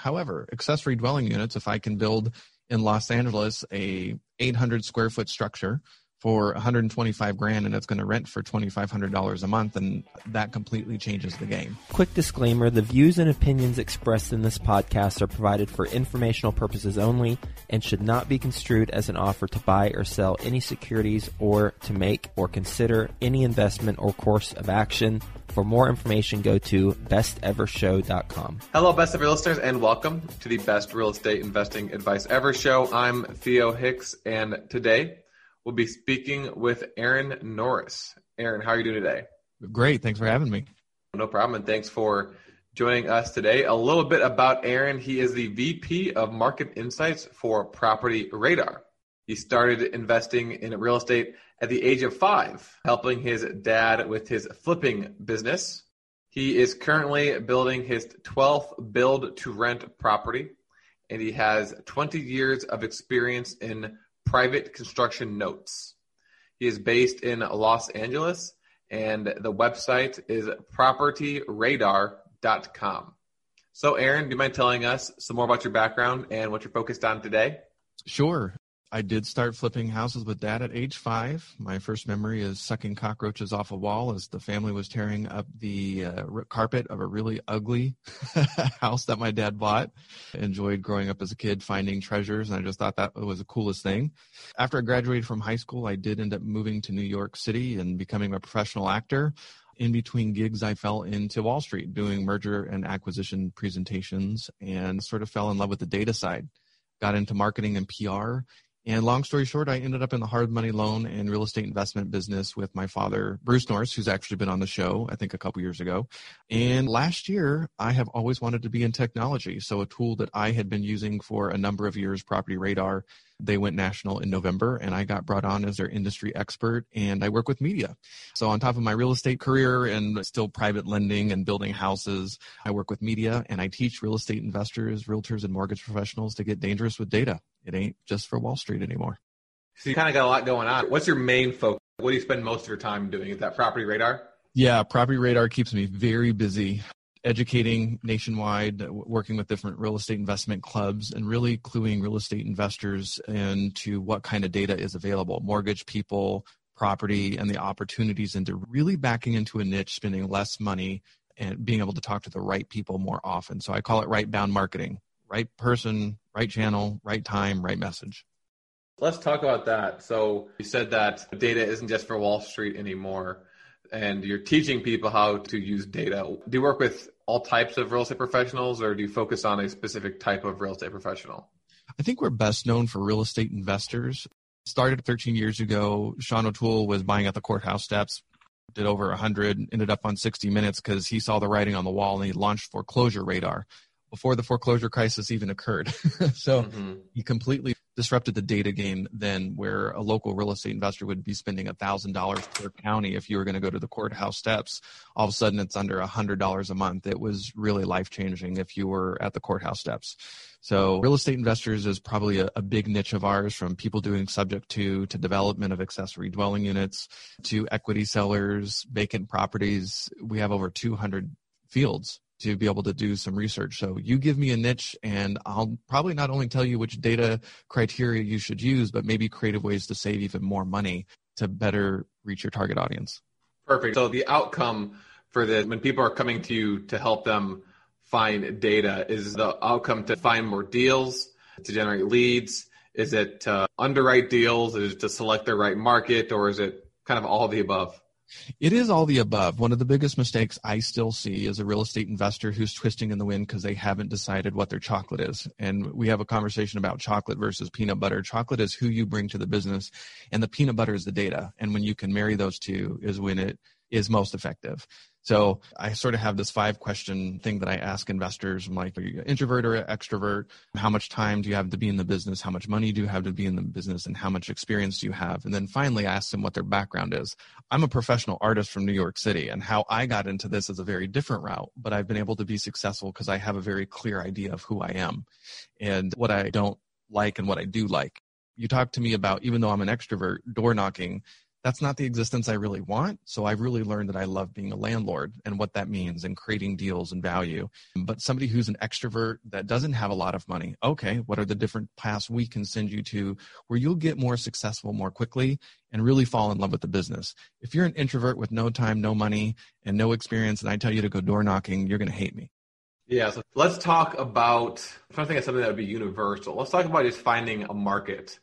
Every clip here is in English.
However, accessory dwelling units, if I can build in Los Angeles a 800 square foot structure for 125 grand and it's going to rent for $2500 a month and that completely changes the game. Quick disclaimer, the views and opinions expressed in this podcast are provided for informational purposes only and should not be construed as an offer to buy or sell any securities or to make or consider any investment or course of action. For more information, go to bestevershow.com. Hello, Best Ever listeners, and welcome to the Best Real Estate Investing Advice Ever show. I'm Theo Hicks, and today we'll be speaking with Aaron Norris. Aaron, how are you doing today? Great. Thanks for having me. No problem. And thanks for joining us today. A little bit about Aaron. He is the VP of Market Insights for Property Radar. He started investing in real estate at the age of five, helping his dad with his flipping business. He is currently building his 12th build to rent property, and he has 20 years of experience in private construction notes. He is based in Los Angeles, and the website is propertyradar.com. So, Aaron, do you mind telling us some more about your background and what you're focused on today? Sure. I did start flipping houses with dad at age five. My first memory is sucking cockroaches off a wall as the family was tearing up the uh, carpet of a really ugly house that my dad bought. Enjoyed growing up as a kid finding treasures, and I just thought that was the coolest thing. After I graduated from high school, I did end up moving to New York City and becoming a professional actor. In between gigs, I fell into Wall Street doing merger and acquisition presentations and sort of fell in love with the data side. Got into marketing and PR and long story short, I ended up in the hard money loan and real estate investment business with my father, Bruce Norris, who's actually been on the show, I think a couple years ago. And last year, I have always wanted to be in technology. So a tool that I had been using for a number of years, Property Radar, they went national in November and I got brought on as their industry expert and I work with media. So on top of my real estate career and still private lending and building houses, I work with media and I teach real estate investors, realtors and mortgage professionals to get dangerous with data. It ain't just for Wall Street anymore. So you kind of got a lot going on. What's your main focus? What do you spend most of your time doing? Is that property radar? Yeah, property radar keeps me very busy educating nationwide, working with different real estate investment clubs, and really cluing real estate investors into what kind of data is available mortgage people, property, and the opportunities into really backing into a niche, spending less money, and being able to talk to the right people more often. So I call it right bound marketing right person, right channel, right time, right message. Let's talk about that. So you said that data isn't just for Wall Street anymore and you're teaching people how to use data. Do you work with all types of real estate professionals or do you focus on a specific type of real estate professional? I think we're best known for real estate investors. Started 13 years ago. Sean O'Toole was buying at the courthouse steps, did over 100, ended up on 60 Minutes because he saw the writing on the wall and he launched Foreclosure Radar before the foreclosure crisis even occurred. so mm-hmm. he completely disrupted the data game then where a local real estate investor would be spending $1,000 per county if you were going to go to the courthouse steps. All of a sudden it's under $100 a month. It was really life changing if you were at the courthouse steps. So real estate investors is probably a, a, big niche of ours from people doing subject to to development of accessory dwelling units to equity sellers, vacant properties. We have over 200 fields to be able to do some research. So you give me a niche and I'll probably not only tell you which data criteria you should use, but maybe creative ways to save even more money to better reach your target audience. Perfect. So the outcome for the when people are coming to you to help them find data is the outcome to find more deals, to generate leads? Is it to underwrite deals? Is it to select the right market or is it kind of all of the above? It is all the above. One of the biggest mistakes I still see is a real estate investor who's twisting in the wind because they haven't decided what their chocolate is. And we have a conversation about chocolate versus peanut butter. Chocolate is who you bring to the business, and the peanut butter is the data. And when you can marry those two, is when it is most effective. So I sort of have this five question thing that I ask investors. I'm like, are you an introvert or an extrovert? How much time do you have to be in the business? How much money do you have to be in the business? And how much experience do you have? And then finally, I ask them what their background is. I'm a professional artist from New York City, and how I got into this is a very different route, but I've been able to be successful because I have a very clear idea of who I am and what I don't like and what I do like. You talk to me about, even though I'm an extrovert, door knocking that's not the existence I really want. So I've really learned that I love being a landlord and what that means and creating deals and value. But somebody who's an extrovert that doesn't have a lot of money, okay, what are the different paths we can send you to where you'll get more successful more quickly and really fall in love with the business? If you're an introvert with no time, no money, and no experience, and I tell you to go door knocking, you're going to hate me. Yeah, so let's talk about, I'm trying to think of something that would be universal. Let's talk about just finding a market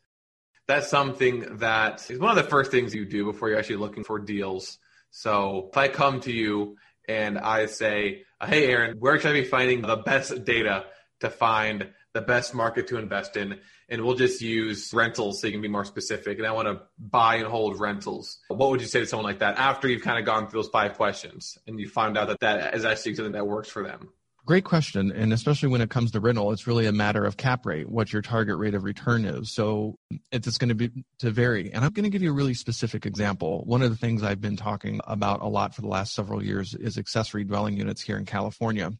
that's something that is one of the first things you do before you're actually looking for deals. So if I come to you and I say, hey, Aaron, where should I be finding the best data to find the best market to invest in? And we'll just use rentals so you can be more specific. And I want to buy and hold rentals. What would you say to someone like that after you've kind of gone through those five questions and you find out that that is actually something that works for them? Great question. And especially when it comes to rental, it's really a matter of cap rate, what your target rate of return is. So it's going to be to vary. And I'm going to give you a really specific example. One of the things I've been talking about a lot for the last several years is accessory dwelling units here in California.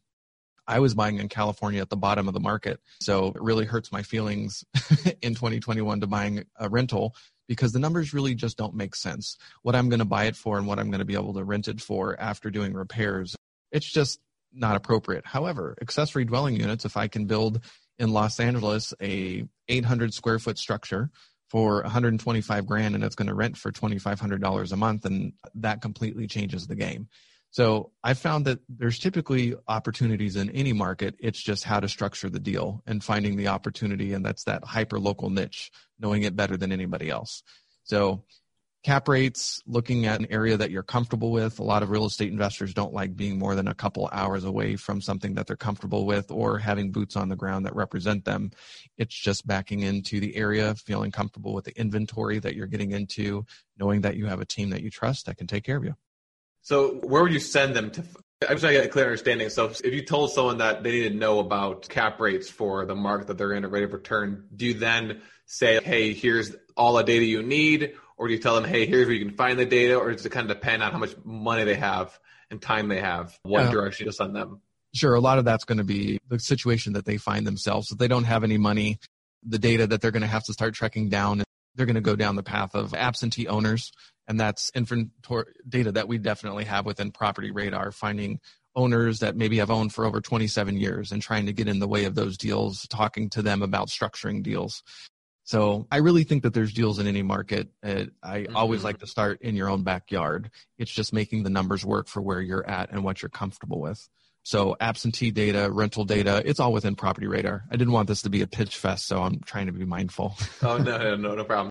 I was buying in California at the bottom of the market. So it really hurts my feelings in 2021 to buying a rental because the numbers really just don't make sense. What I'm going to buy it for and what I'm going to be able to rent it for after doing repairs. It's just not appropriate. However, accessory dwelling units, if I can build in Los Angeles a 800 square foot structure for 125 grand and it's going to rent for $2,500 a month, and that completely changes the game. So I found that there's typically opportunities in any market. It's just how to structure the deal and finding the opportunity. And that's that hyper local niche, knowing it better than anybody else. So cap rates, looking at an area that you're comfortable with. A lot of real estate investors don't like being more than a couple hours away from something that they're comfortable with or having boots on the ground that represent them. It's just backing into the area, feeling comfortable with the inventory that you're getting into, knowing that you have a team that you trust that can take care of you. So, where would you send them to? I'm trying to get a clear understanding. So, if you told someone that they need to know about cap rates for the market that they're in, a rate of return, do you then say, hey, here's all the data you need? Or do you tell them, hey, here's where you can find the data, or does it kind of depend on how much money they have and time they have, what yeah. direction to send them? Sure, a lot of that's going to be the situation that they find themselves. If they don't have any money, the data that they're going to have to start tracking down, they're going to go down the path of absentee owners, and that's inventory data that we definitely have within Property Radar, finding owners that maybe have owned for over 27 years and trying to get in the way of those deals, talking to them about structuring deals. So I really think that there's deals in any market. Uh, I mm-hmm. always like to start in your own backyard. It's just making the numbers work for where you're at and what you're comfortable with. So absentee data, rental data, it's all within Property Radar. I didn't want this to be a pitch fest, so I'm trying to be mindful. oh no, no, no, no problem.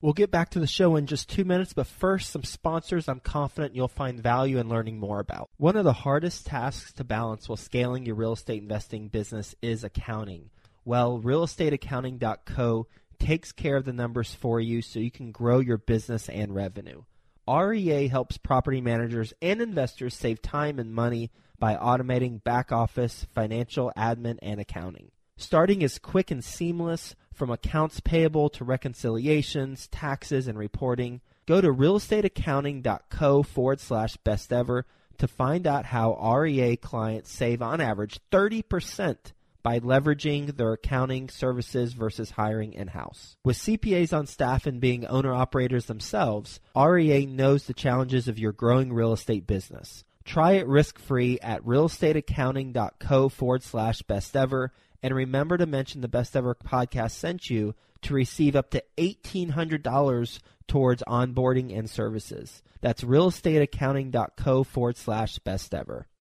We'll get back to the show in just two minutes, but first, some sponsors I'm confident you'll find value in learning more about. One of the hardest tasks to balance while scaling your real estate investing business is accounting. Well, realestateaccounting.co takes care of the numbers for you so you can grow your business and revenue. REA helps property managers and investors save time and money by automating back office, financial, admin, and accounting. Starting is quick and seamless from accounts payable to reconciliations, taxes, and reporting. Go to realestateaccounting.co forward slash best ever to find out how REA clients save on average 30% by leveraging their accounting services versus hiring in house. With CPAs on staff and being owner operators themselves, REA knows the challenges of your growing real estate business. Try it risk free at realestateaccounting.co forward slash best ever. And remember to mention the Best Ever podcast sent you to receive up to $1,800 towards onboarding and services. That's realestateaccounting.co forward slash best ever.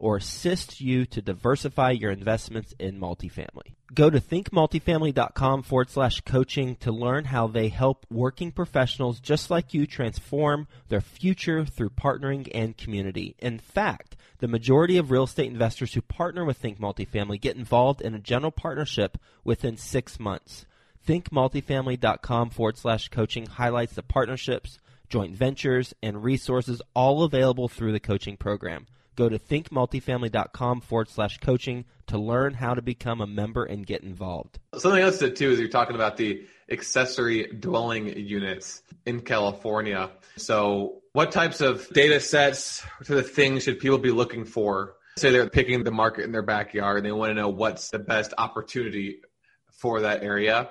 or assist you to diversify your investments in multifamily. Go to thinkmultifamily.com forward slash coaching to learn how they help working professionals just like you transform their future through partnering and community. In fact, the majority of real estate investors who partner with Think Multifamily get involved in a general partnership within six months. ThinkMultifamily.com forward slash coaching highlights the partnerships, joint ventures, and resources all available through the coaching program. Go to thinkmultifamily.com forward slash coaching to learn how to become a member and get involved. Something else that too is you're talking about the accessory dwelling units in California. So what types of data sets to the things should people be looking for? Say they're picking the market in their backyard and they want to know what's the best opportunity for that area.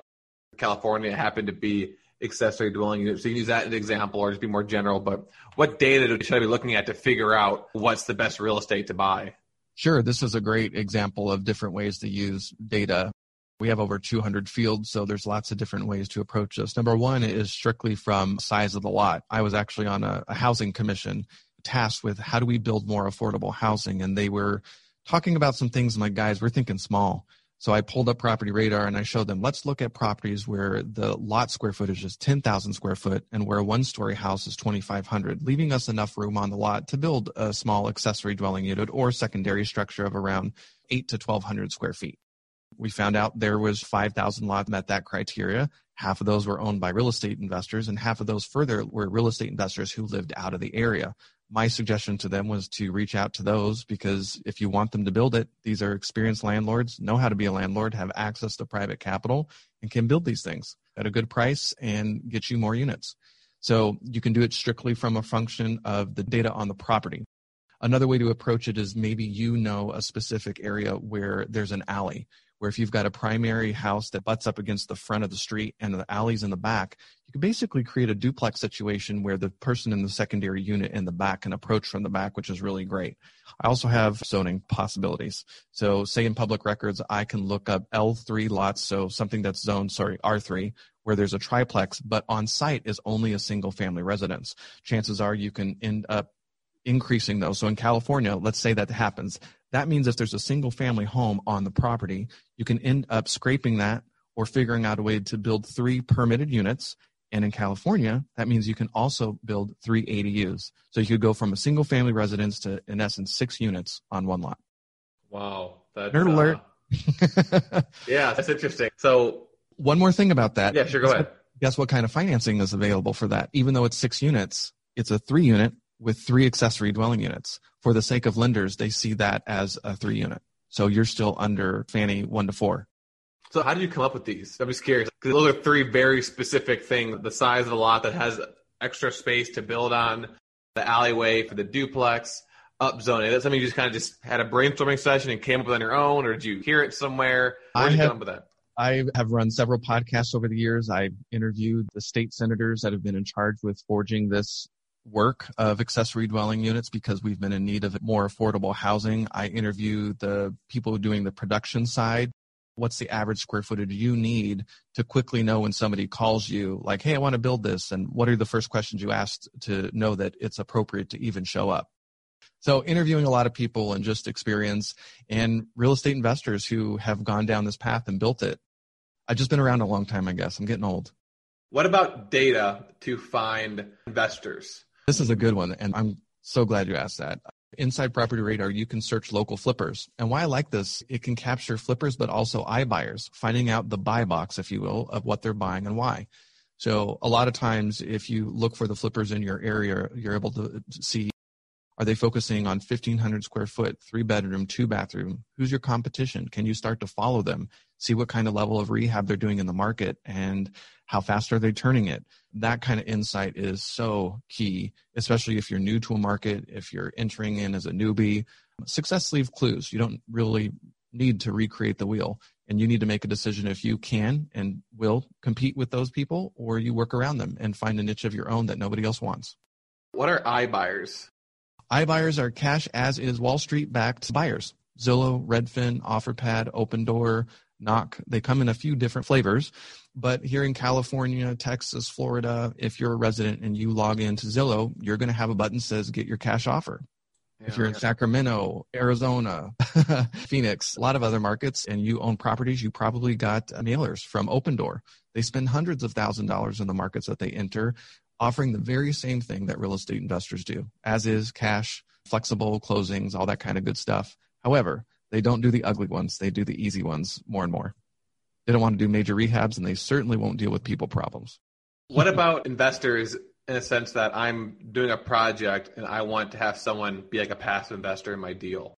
California happened to be accessory dwelling units. So you can use that as an example or just be more general, but what data should I be looking at to figure out what's the best real estate to buy? Sure, this is a great example of different ways to use data. We have over 200 fields, so there's lots of different ways to approach this. Number one is strictly from size of the lot. I was actually on a, a housing commission tasked with how do we build more affordable housing, and they were talking about some things. I'm like, guys, we're thinking small. So I pulled up Property Radar and I showed them, let's look at properties where the lot square footage is 10,000 square foot and where a one story house is 2,500, leaving us enough room on the lot to build a small accessory dwelling unit or secondary structure of around 8 to 1,200 square feet. We found out there was 5,000 lots met that criteria. Half of those were owned by real estate investors and half of those further were real estate investors who lived out of the area my suggestion to them was to reach out to those because if you want them to build it, these are experienced landlords, know how to be a landlord, have access to private capital, and can build these things at a good price and get you more units. So you can do it strictly from a function of the data on the property. Another way to approach it is maybe you know a specific area where there's an alley where if you've got a primary house that butts up against the front of the street and the alleys in the back, you can basically create a duplex situation where the person in the secondary unit in the back can approach from the back, which is really great. I also have zoning possibilities. So say in public records, I can look up L3 lots, so something that's zoned, sorry, R3, where there's a triplex, but on site is only a single family residence. Chances are you can end up increasing those. So in California, let's say that happens. That means if there's a single family home on the property, you can end up scraping that or figuring out a way to build three permitted units. And in California, that means you can also build three ADUs. So you could go from a single family residence to, in essence, six units on one lot. Wow. That's, Nerd alert. Uh, yeah, that's interesting. So, one more thing about that. Yeah, sure. Go guess ahead. What, guess what kind of financing is available for that? Even though it's six units, it's a three unit with three accessory dwelling units. For the sake of lenders, they see that as a three unit. So you're still under Fannie one to four. So how did you come up with these? I'm just curious because those are three very specific things: the size of the lot that has extra space to build on, the alleyway for the duplex, upzoning. Is that something you just kind of just had a brainstorming session and came up with on your own, or did you hear it somewhere? Where did I you have, come up with that? I have run several podcasts over the years. I've interviewed the state senators that have been in charge with forging this work of accessory dwelling units because we've been in need of more affordable housing. I interview the people doing the production side. What's the average square footage you need to quickly know when somebody calls you, like, hey, I want to build this? And what are the first questions you asked to know that it's appropriate to even show up? So, interviewing a lot of people and just experience and real estate investors who have gone down this path and built it. I've just been around a long time, I guess. I'm getting old. What about data to find investors? This is a good one, and I'm so glad you asked that. Inside Property Radar, you can search local flippers. And why I like this, it can capture flippers, but also iBuyers, finding out the buy box, if you will, of what they're buying and why. So a lot of times, if you look for the flippers in your area, you're able to see are they focusing on 1500 square foot, three bedroom, two bathroom? Who's your competition? Can you start to follow them? See what kind of level of rehab they're doing in the market and how fast are they turning it? That kind of insight is so key, especially if you're new to a market, if you're entering in as a newbie. Success leave clues. You don't really need to recreate the wheel and you need to make a decision if you can and will compete with those people or you work around them and find a niche of your own that nobody else wants. What are iBuyers? iBuyers are cash as is Wall Street backed buyers. Zillow, Redfin, OfferPad, Opendoor, Knock. They come in a few different flavors, but here in California, Texas, Florida, if you're a resident and you log into Zillow, you're going to have a button that says get your cash offer. Yeah, if you're in Sacramento, Arizona, Phoenix, a lot of other markets, and you own properties, you probably got mailers from Opendoor. They spend hundreds of thousand dollars in the markets that they enter, offering the very same thing that real estate investors do, as is cash, flexible closings, all that kind of good stuff. However, they don't do the ugly ones. They do the easy ones more and more. They don't want to do major rehabs, and they certainly won't deal with people problems. What about investors in a sense that I'm doing a project and I want to have someone be like a passive investor in my deal.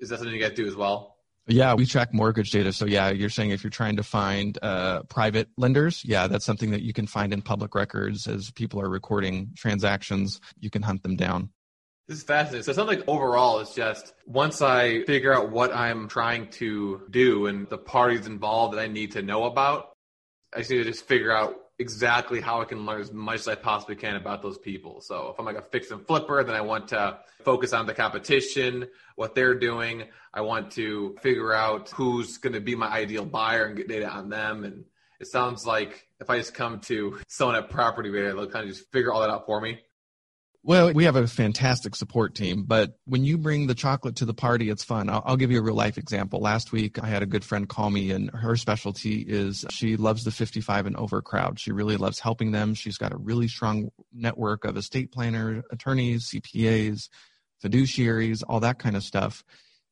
Is that something you guys do as well? Yeah, we track mortgage data. So yeah, you're saying if you're trying to find uh, private lenders, yeah, that's something that you can find in public records as people are recording transactions. You can hunt them down. This is fascinating. So sounds like overall it's just once I figure out what I'm trying to do and the parties involved that I need to know about, I just need to just figure out exactly how I can learn as much as I possibly can about those people. So if I'm like a fix and flipper, then I want to focus on the competition, what they're doing. I want to figure out who's going to be my ideal buyer and get data on them. And it sounds like if I just come to someone at Property they'll kind of just figure all that out for me. Well, we have a fantastic support team, but when you bring the chocolate to the party, it's fun. I'll, I'll, give you a real life example. Last week, I had a good friend call me, and her specialty is she loves the 55 and over crowd. She really loves helping them. She's got a really strong network of estate planners, attorneys, CPAs, fiduciaries, all that kind of stuff.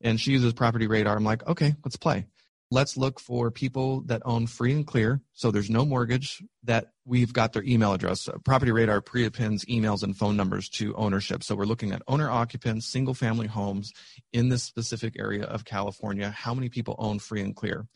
And she uses Property Radar. I'm like, okay, let's play let's look for people that own free and clear. So there's no mortgage that we've got their email address. Property radar pre-appends emails and phone numbers to ownership. So we're looking at owner occupants single family homes in this specific area of california. How many people own free and clear?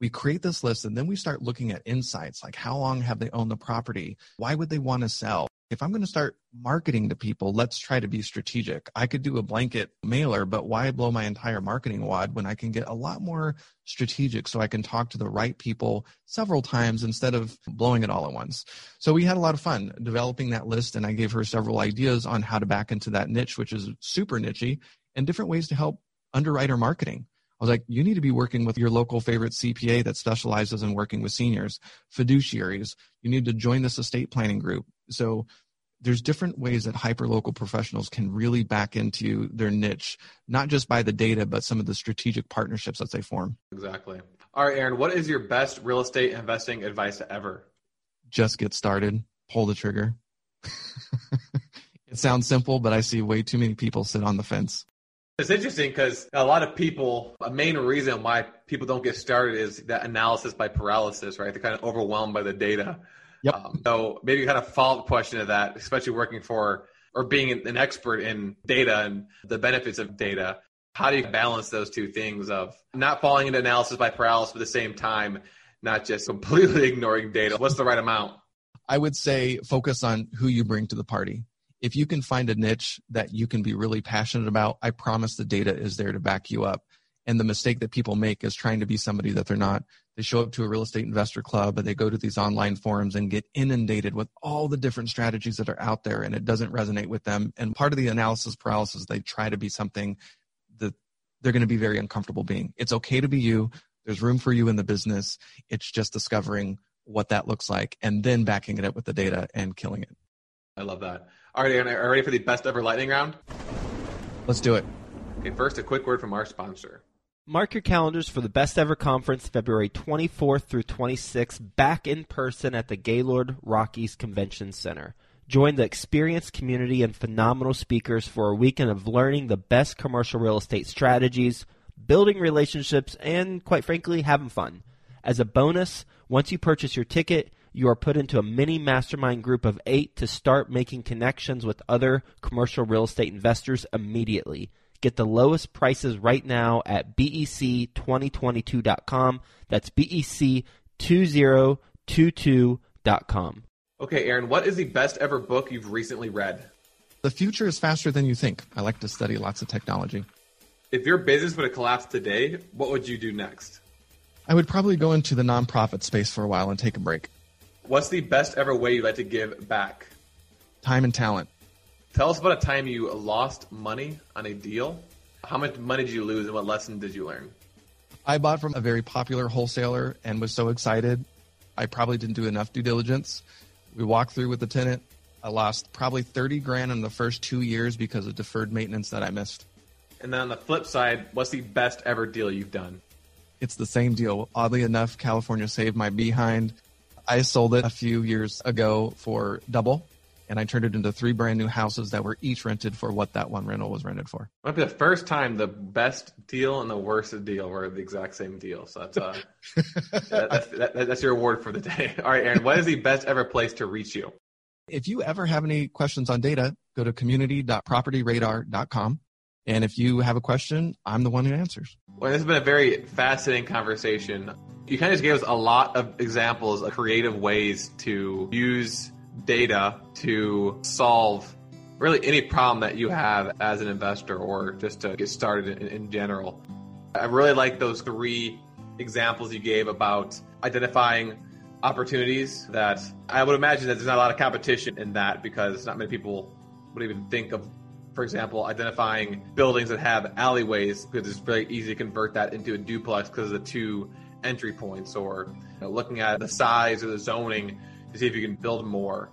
We create this list and then we start looking at insights like how long have they owned the property? Why would they want to sell if I'm going to start marketing to people, let's try to be strategic. I could do a blanket mailer, but why blow my entire marketing wad when I can get a lot more strategic so I can talk to the right people several times instead of blowing it all at once? So we had a lot of fun developing that list and I gave her several ideas on how to back into that niche, which is super nichey and different ways to help underwriter marketing. I was like, you need to be working with your local favorite CPA that specializes in working with seniors, fiduciaries. You need to join this estate planning group. So there's different ways that hyperlocal professionals can really back into their niche, not just by the data, but some of the strategic partnerships that they form. Exactly. All right, Aaron, what is your best real estate investing advice ever? Just get started, pull the trigger. it sounds simple, but I see way too many people sit on the fence. It's interesting because a lot of people, a main reason why people don't get started is that analysis by paralysis, right? They're kind of overwhelmed by the data. Yep. Um, so maybe kind of follow up question to that, especially working for or being an expert in data and the benefits of data. How do you balance those two things of not falling into analysis by paralysis, but at the same time, not just completely ignoring data? What's the right amount? I would say focus on who you bring to the party. If you can find a niche that you can be really passionate about, I promise the data is there to back you up. And the mistake that people make is trying to be somebody that they're not. They show up to a real estate investor club and they go to these online forums and get inundated with all the different strategies that are out there and it doesn't resonate with them. And part of the analysis paralysis, they try to be something that they're going to be very uncomfortable being. It's okay to be you. There's room for you in the business. It's just discovering what that looks like and then backing it up with the data and killing it. I love that. All right, Aaron, are you ready for the best ever lightning round? Let's do it. Okay, first, a quick word from our sponsor. Mark your calendars for the best ever conference, February 24th through 26th, back in person at the Gaylord Rockies Convention Center. Join the experienced community and phenomenal speakers for a weekend of learning the best commercial real estate strategies, building relationships, and quite frankly, having fun. As a bonus, once you purchase your ticket, you are put into a mini mastermind group of eight to start making connections with other commercial real estate investors immediately. Get the lowest prices right now at bec2022.com. That's bec2022.com. Okay, Aaron, what is the best ever book you've recently read? The future is faster than you think. I like to study lots of technology. If your business would have collapsed today, what would you do next? I would probably go into the nonprofit space for a while and take a break. What's the best ever way you'd like to give back? Time and talent. Tell us about a time you lost money on a deal. How much money did you lose and what lesson did you learn? I bought from a very popular wholesaler and was so excited. I probably didn't do enough due diligence. We walked through with the tenant. I lost probably 30 grand in the first two years because of deferred maintenance that I missed. And then on the flip side, what's the best ever deal you've done? It's the same deal. Oddly enough, California saved my behind. I sold it a few years ago for double and I turned it into three brand new houses that were each rented for what that one rental was rented for. Might be the first time the best deal and the worst deal were the exact same deal. So that's uh, that, that's, that, that's your award for the day. All right, Aaron, what is the best ever place to reach you? If you ever have any questions on data, go to community.propertyradar.com. And if you have a question, I'm the one who answers. Well, this has been a very fascinating conversation. You kind of just gave us a lot of examples of creative ways to use data to solve really any problem that you have as an investor or just to get started in, in general. I really like those three examples you gave about identifying opportunities that I would imagine that there's not a lot of competition in that because not many people would even think of, for example, identifying buildings that have alleyways because it's very easy to convert that into a duplex because of the two entry points or you know, looking at the size or the zoning to see if you can build more.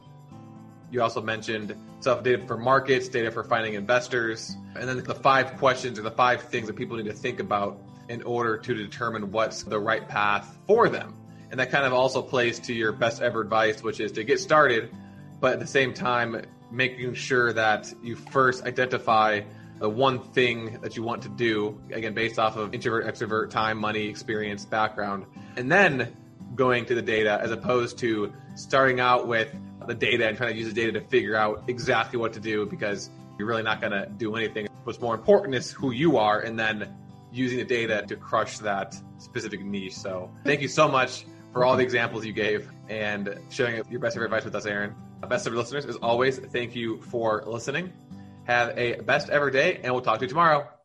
You also mentioned stuff data for markets, data for finding investors, and then the five questions or the five things that people need to think about in order to determine what's the right path for them. And that kind of also plays to your best ever advice, which is to get started, but at the same time, making sure that you first identify the one thing that you want to do, again, based off of introvert, extrovert, time, money, experience, background, and then going to the data as opposed to starting out with the data and trying to use the data to figure out exactly what to do because you're really not going to do anything. What's more important is who you are and then using the data to crush that specific niche. So thank you so much for all the examples you gave and sharing your best ever advice with us, Aaron. Best of listeners, as always, thank you for listening. Have a best ever day, and we'll talk to you tomorrow.